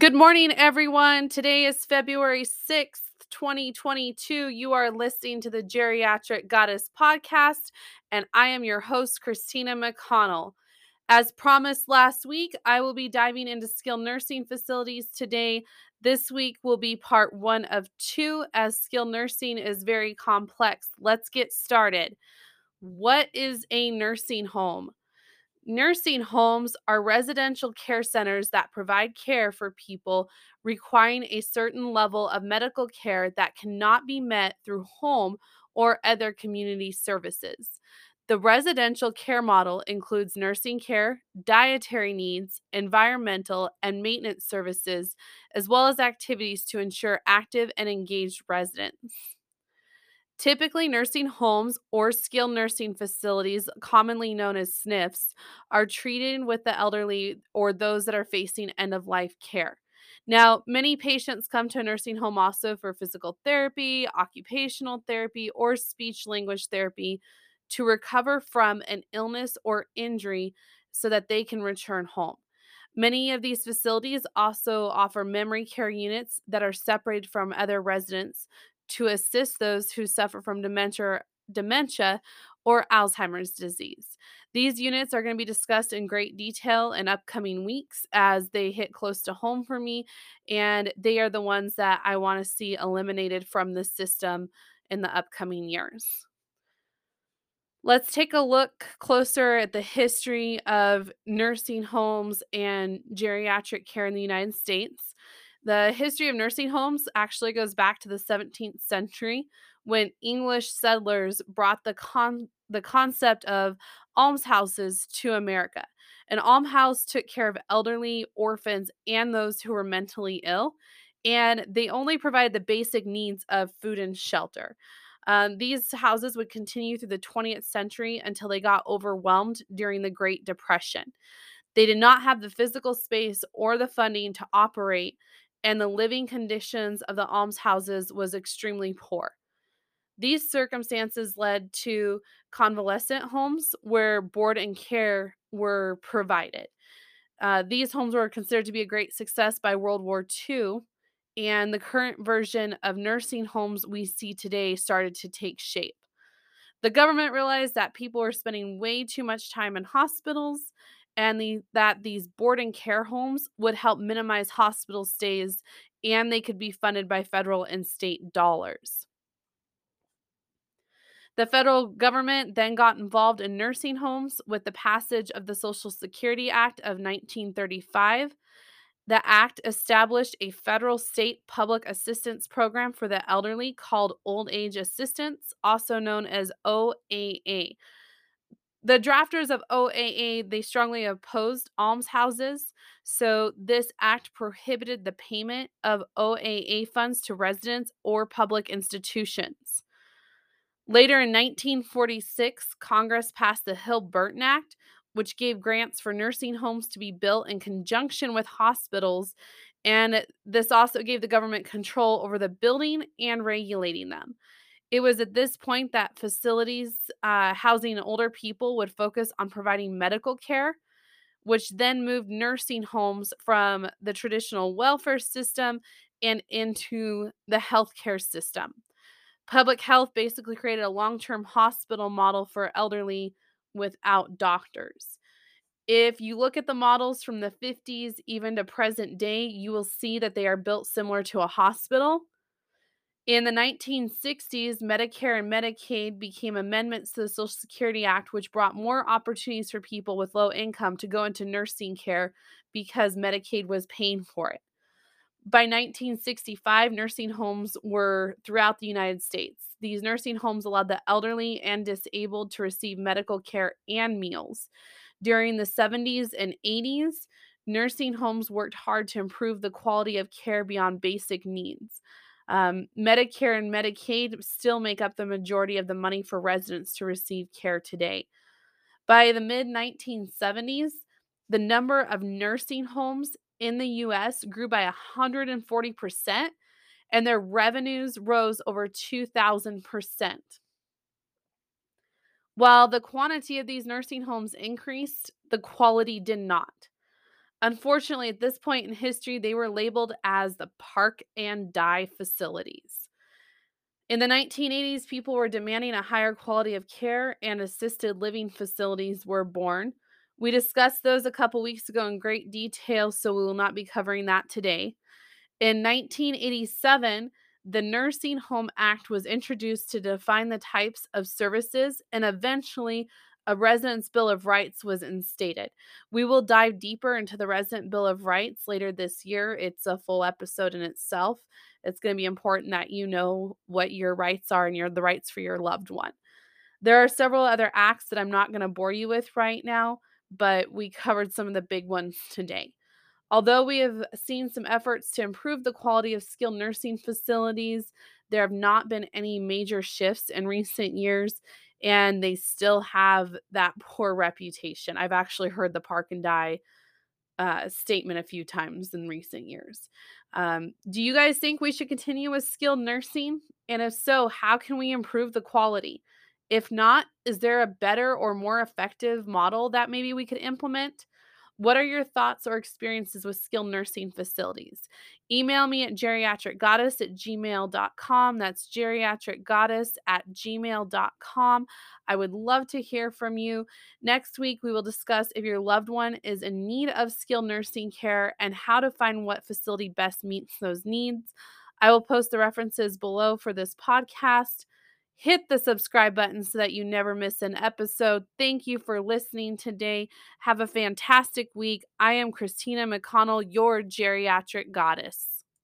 Good morning, everyone. Today is February 6th, 2022. You are listening to the Geriatric Goddess podcast, and I am your host, Christina McConnell. As promised last week, I will be diving into skilled nursing facilities today. This week will be part one of two, as skilled nursing is very complex. Let's get started. What is a nursing home? Nursing homes are residential care centers that provide care for people requiring a certain level of medical care that cannot be met through home or other community services. The residential care model includes nursing care, dietary needs, environmental, and maintenance services, as well as activities to ensure active and engaged residents. Typically, nursing homes or skilled nursing facilities, commonly known as SNFs, are treating with the elderly or those that are facing end of life care. Now, many patients come to a nursing home also for physical therapy, occupational therapy, or speech language therapy to recover from an illness or injury so that they can return home. Many of these facilities also offer memory care units that are separated from other residents to assist those who suffer from dementia, dementia or Alzheimer's disease. These units are going to be discussed in great detail in upcoming weeks as they hit close to home for me, and they are the ones that I want to see eliminated from the system in the upcoming years. Let's take a look closer at the history of nursing homes and geriatric care in the United States. The history of nursing homes actually goes back to the 17th century when English settlers brought the con- the concept of almshouses to America. An almshouse took care of elderly, orphans, and those who were mentally ill, and they only provided the basic needs of food and shelter. Um, these houses would continue through the 20th century until they got overwhelmed during the Great Depression. They did not have the physical space or the funding to operate, and the living conditions of the almshouses was extremely poor. These circumstances led to convalescent homes where board and care were provided. Uh, these homes were considered to be a great success by World War II, and the current version of nursing homes we see today started to take shape. The government realized that people were spending way too much time in hospitals and the, that these board and care homes would help minimize hospital stays and they could be funded by federal and state dollars. The federal government then got involved in nursing homes with the passage of the Social Security Act of 1935. The act established a federal state public assistance program for the elderly called Old Age Assistance, also known as OAA the drafters of OAA they strongly opposed almshouses, so this act prohibited the payment of OAA funds to residents or public institutions. Later in 1946, Congress passed the Hill-Burton Act, which gave grants for nursing homes to be built in conjunction with hospitals, and this also gave the government control over the building and regulating them. It was at this point that facilities uh, housing older people would focus on providing medical care, which then moved nursing homes from the traditional welfare system and into the healthcare system. Public health basically created a long term hospital model for elderly without doctors. If you look at the models from the 50s, even to present day, you will see that they are built similar to a hospital. In the 1960s, Medicare and Medicaid became amendments to the Social Security Act, which brought more opportunities for people with low income to go into nursing care because Medicaid was paying for it. By 1965, nursing homes were throughout the United States. These nursing homes allowed the elderly and disabled to receive medical care and meals. During the 70s and 80s, nursing homes worked hard to improve the quality of care beyond basic needs. Um, Medicare and Medicaid still make up the majority of the money for residents to receive care today. By the mid 1970s, the number of nursing homes in the US grew by 140%, and their revenues rose over 2,000%. While the quantity of these nursing homes increased, the quality did not. Unfortunately, at this point in history, they were labeled as the park and die facilities. In the 1980s, people were demanding a higher quality of care, and assisted living facilities were born. We discussed those a couple weeks ago in great detail, so we will not be covering that today. In 1987, the Nursing Home Act was introduced to define the types of services, and eventually, a resident's Bill of Rights was instated. We will dive deeper into the Resident Bill of Rights later this year. It's a full episode in itself. It's going to be important that you know what your rights are and your the rights for your loved one. There are several other acts that I'm not going to bore you with right now, but we covered some of the big ones today. Although we have seen some efforts to improve the quality of skilled nursing facilities, there have not been any major shifts in recent years, and they still have that poor reputation. I've actually heard the park and die uh, statement a few times in recent years. Um, do you guys think we should continue with skilled nursing? And if so, how can we improve the quality? If not, is there a better or more effective model that maybe we could implement? What are your thoughts or experiences with skilled nursing facilities? Email me at geriatricgoddess at gmail.com. That's geriatricgoddess at gmail.com. I would love to hear from you. Next week, we will discuss if your loved one is in need of skilled nursing care and how to find what facility best meets those needs. I will post the references below for this podcast hit the subscribe button so that you never miss an episode. Thank you for listening today. Have a fantastic week. I am Christina McConnell, your geriatric goddess.